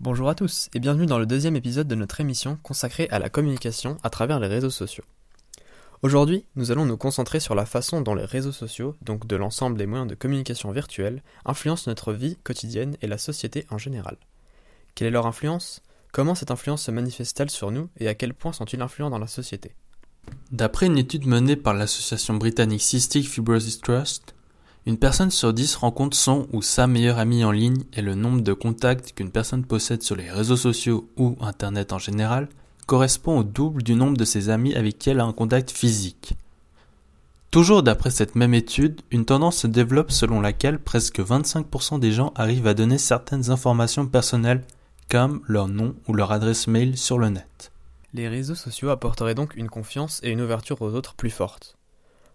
Bonjour à tous et bienvenue dans le deuxième épisode de notre émission consacrée à la communication à travers les réseaux sociaux. Aujourd'hui, nous allons nous concentrer sur la façon dont les réseaux sociaux, donc de l'ensemble des moyens de communication virtuels, influencent notre vie quotidienne et la société en général. Quelle est leur influence? Comment cette influence se manifeste-t-elle sur nous et à quel point sont-ils influents dans la société? D'après une étude menée par l'association britannique Cystic Fibrosis Trust, une personne sur dix rencontre son ou sa meilleure amie en ligne et le nombre de contacts qu'une personne possède sur les réseaux sociaux ou Internet en général correspond au double du nombre de ses amis avec qui elle a un contact physique. Toujours d'après cette même étude, une tendance se développe selon laquelle presque 25% des gens arrivent à donner certaines informations personnelles comme leur nom ou leur adresse mail sur le net. Les réseaux sociaux apporteraient donc une confiance et une ouverture aux autres plus fortes.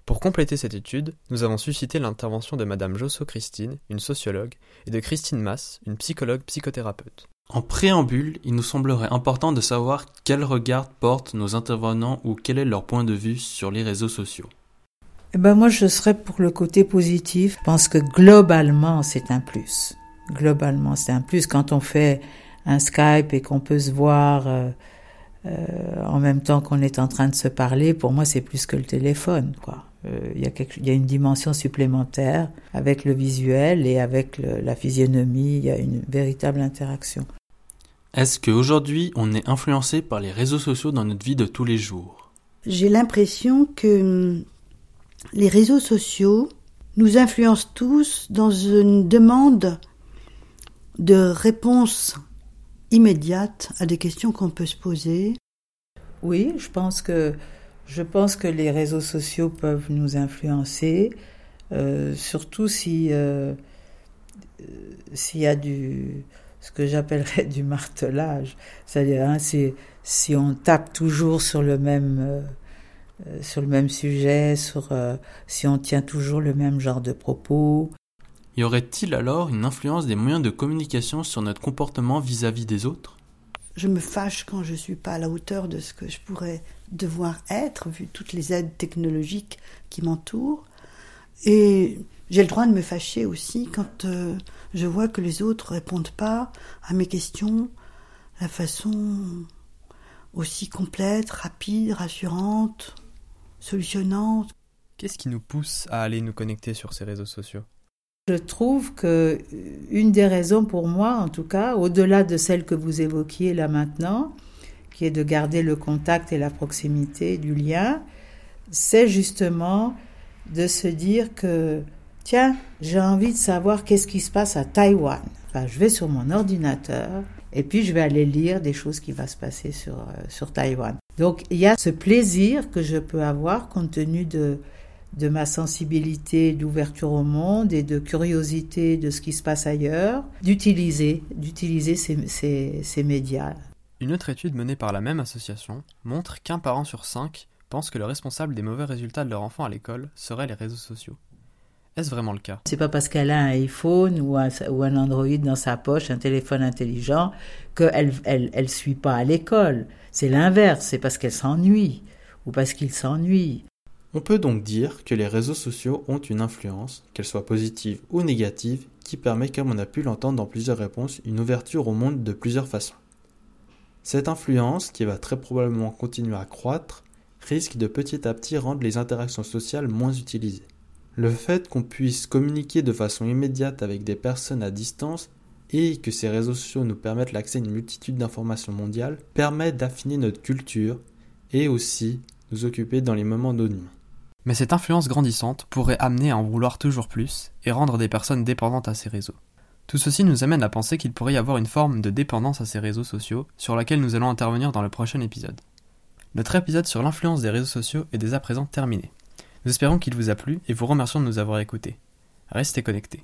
Pour compléter cette étude, nous avons suscité l'intervention de Madame Josso Christine, une sociologue, et de Christine Mass, une psychologue psychothérapeute. En préambule, il nous semblerait important de savoir quel regard portent nos intervenants ou quel est leur point de vue sur les réseaux sociaux. Eh ben moi, je serais pour le côté positif. Je pense que globalement, c'est un plus. Globalement, c'est un plus quand on fait un Skype et qu'on peut se voir euh, euh, en même temps qu'on est en train de se parler. Pour moi, c'est plus que le téléphone, quoi. Euh, il y, y, a une dimension supplémentaire avec le visuel et avec le, la physionomie. Il y a une véritable interaction. Est-ce qu'aujourd'hui, on est influencé par les réseaux sociaux dans notre vie de tous les jours? J'ai l'impression que hum, les réseaux sociaux nous influencent tous dans une demande de réponse immédiate à des questions qu'on peut se poser. Oui, je pense que je pense que les réseaux sociaux peuvent nous influencer, euh, surtout si euh, s'il y a du ce que j'appellerais du martelage, c'est-à-dire hein, si, on tape toujours sur le même euh, sur le même sujet, sur euh, si on tient toujours le même genre de propos. Y aurait-il alors une influence des moyens de communication sur notre comportement vis-à-vis -vis des autres? Je me fâche quand je suis pas à la hauteur de ce que je pourrais devoir être, vu toutes les aides technologiques qui m'entourent. Et j'ai le droit de me fâcher aussi quand euh, je vois que les autres répondent pas à mes questions la façon aussi complète, rapide, rassurante, solutionnante. Qu'est-ce qui nous pousse à aller nous connecter sur ces réseaux sociaux? Je trouve que une des raisons pour moi, en tout cas, au-delà de celle que vous évoquiez là maintenant, qui est de garder le contact et la proximité du lien, c'est justement de se dire que, tiens, j'ai envie de savoir qu'est-ce qui se passe à Taïwan. Enfin, je vais sur mon ordinateur et puis je vais aller lire des choses qui vont se passer sur, euh, sur Taïwan. Donc il y a ce plaisir que je peux avoir compte tenu de, de ma sensibilité d'ouverture au monde et de curiosité de ce qui se passe ailleurs, d'utiliser, d'utiliser ces, ces, ces médias. Une autre étude menée par la même association montre qu'un parent sur cinq pense que le responsable des mauvais résultats de leur enfant à l'école serait les réseaux sociaux. Est-ce vraiment le cas? C'est pas parce qu'elle a un iPhone ou un, ou un, Android dans sa poche, un téléphone intelligent, qu'elle elle, elle suit pas à l'école. C'est l'inverse, c'est parce qu'elle s'ennuie ou parce qu'il s'ennuie. On peut donc dire que les réseaux sociaux ont une influence, qu'elle soit positive ou négative, qui permet, comme on a pu l'entendre dans plusieurs réponses, une ouverture au monde de plusieurs façons. Cette influence, qui va très probablement continuer à croître, risque de petit à petit rendre les interactions sociales moins utilisées. Le fait qu'on puisse communiquer de façon immédiate avec des personnes à distance et que ces réseaux sociaux nous permettent l'accès à une multitude d'informations mondiales permet d'affiner notre culture et aussi nous occuper dans les moments nuit. Mais cette influence grandissante pourrait amener à en vouloir toujours plus et rendre des personnes dépendantes à ces réseaux. Tout ceci nous amène à penser qu'il pourrait y avoir une forme de dépendance à ces réseaux sociaux sur laquelle nous allons intervenir dans le prochain épisode. Notre épisode sur l'influence des réseaux sociaux est dès à présent terminé. Nous espérons qu'il vous a plu et vous remercions de nous avoir écoutés. Restez connectés.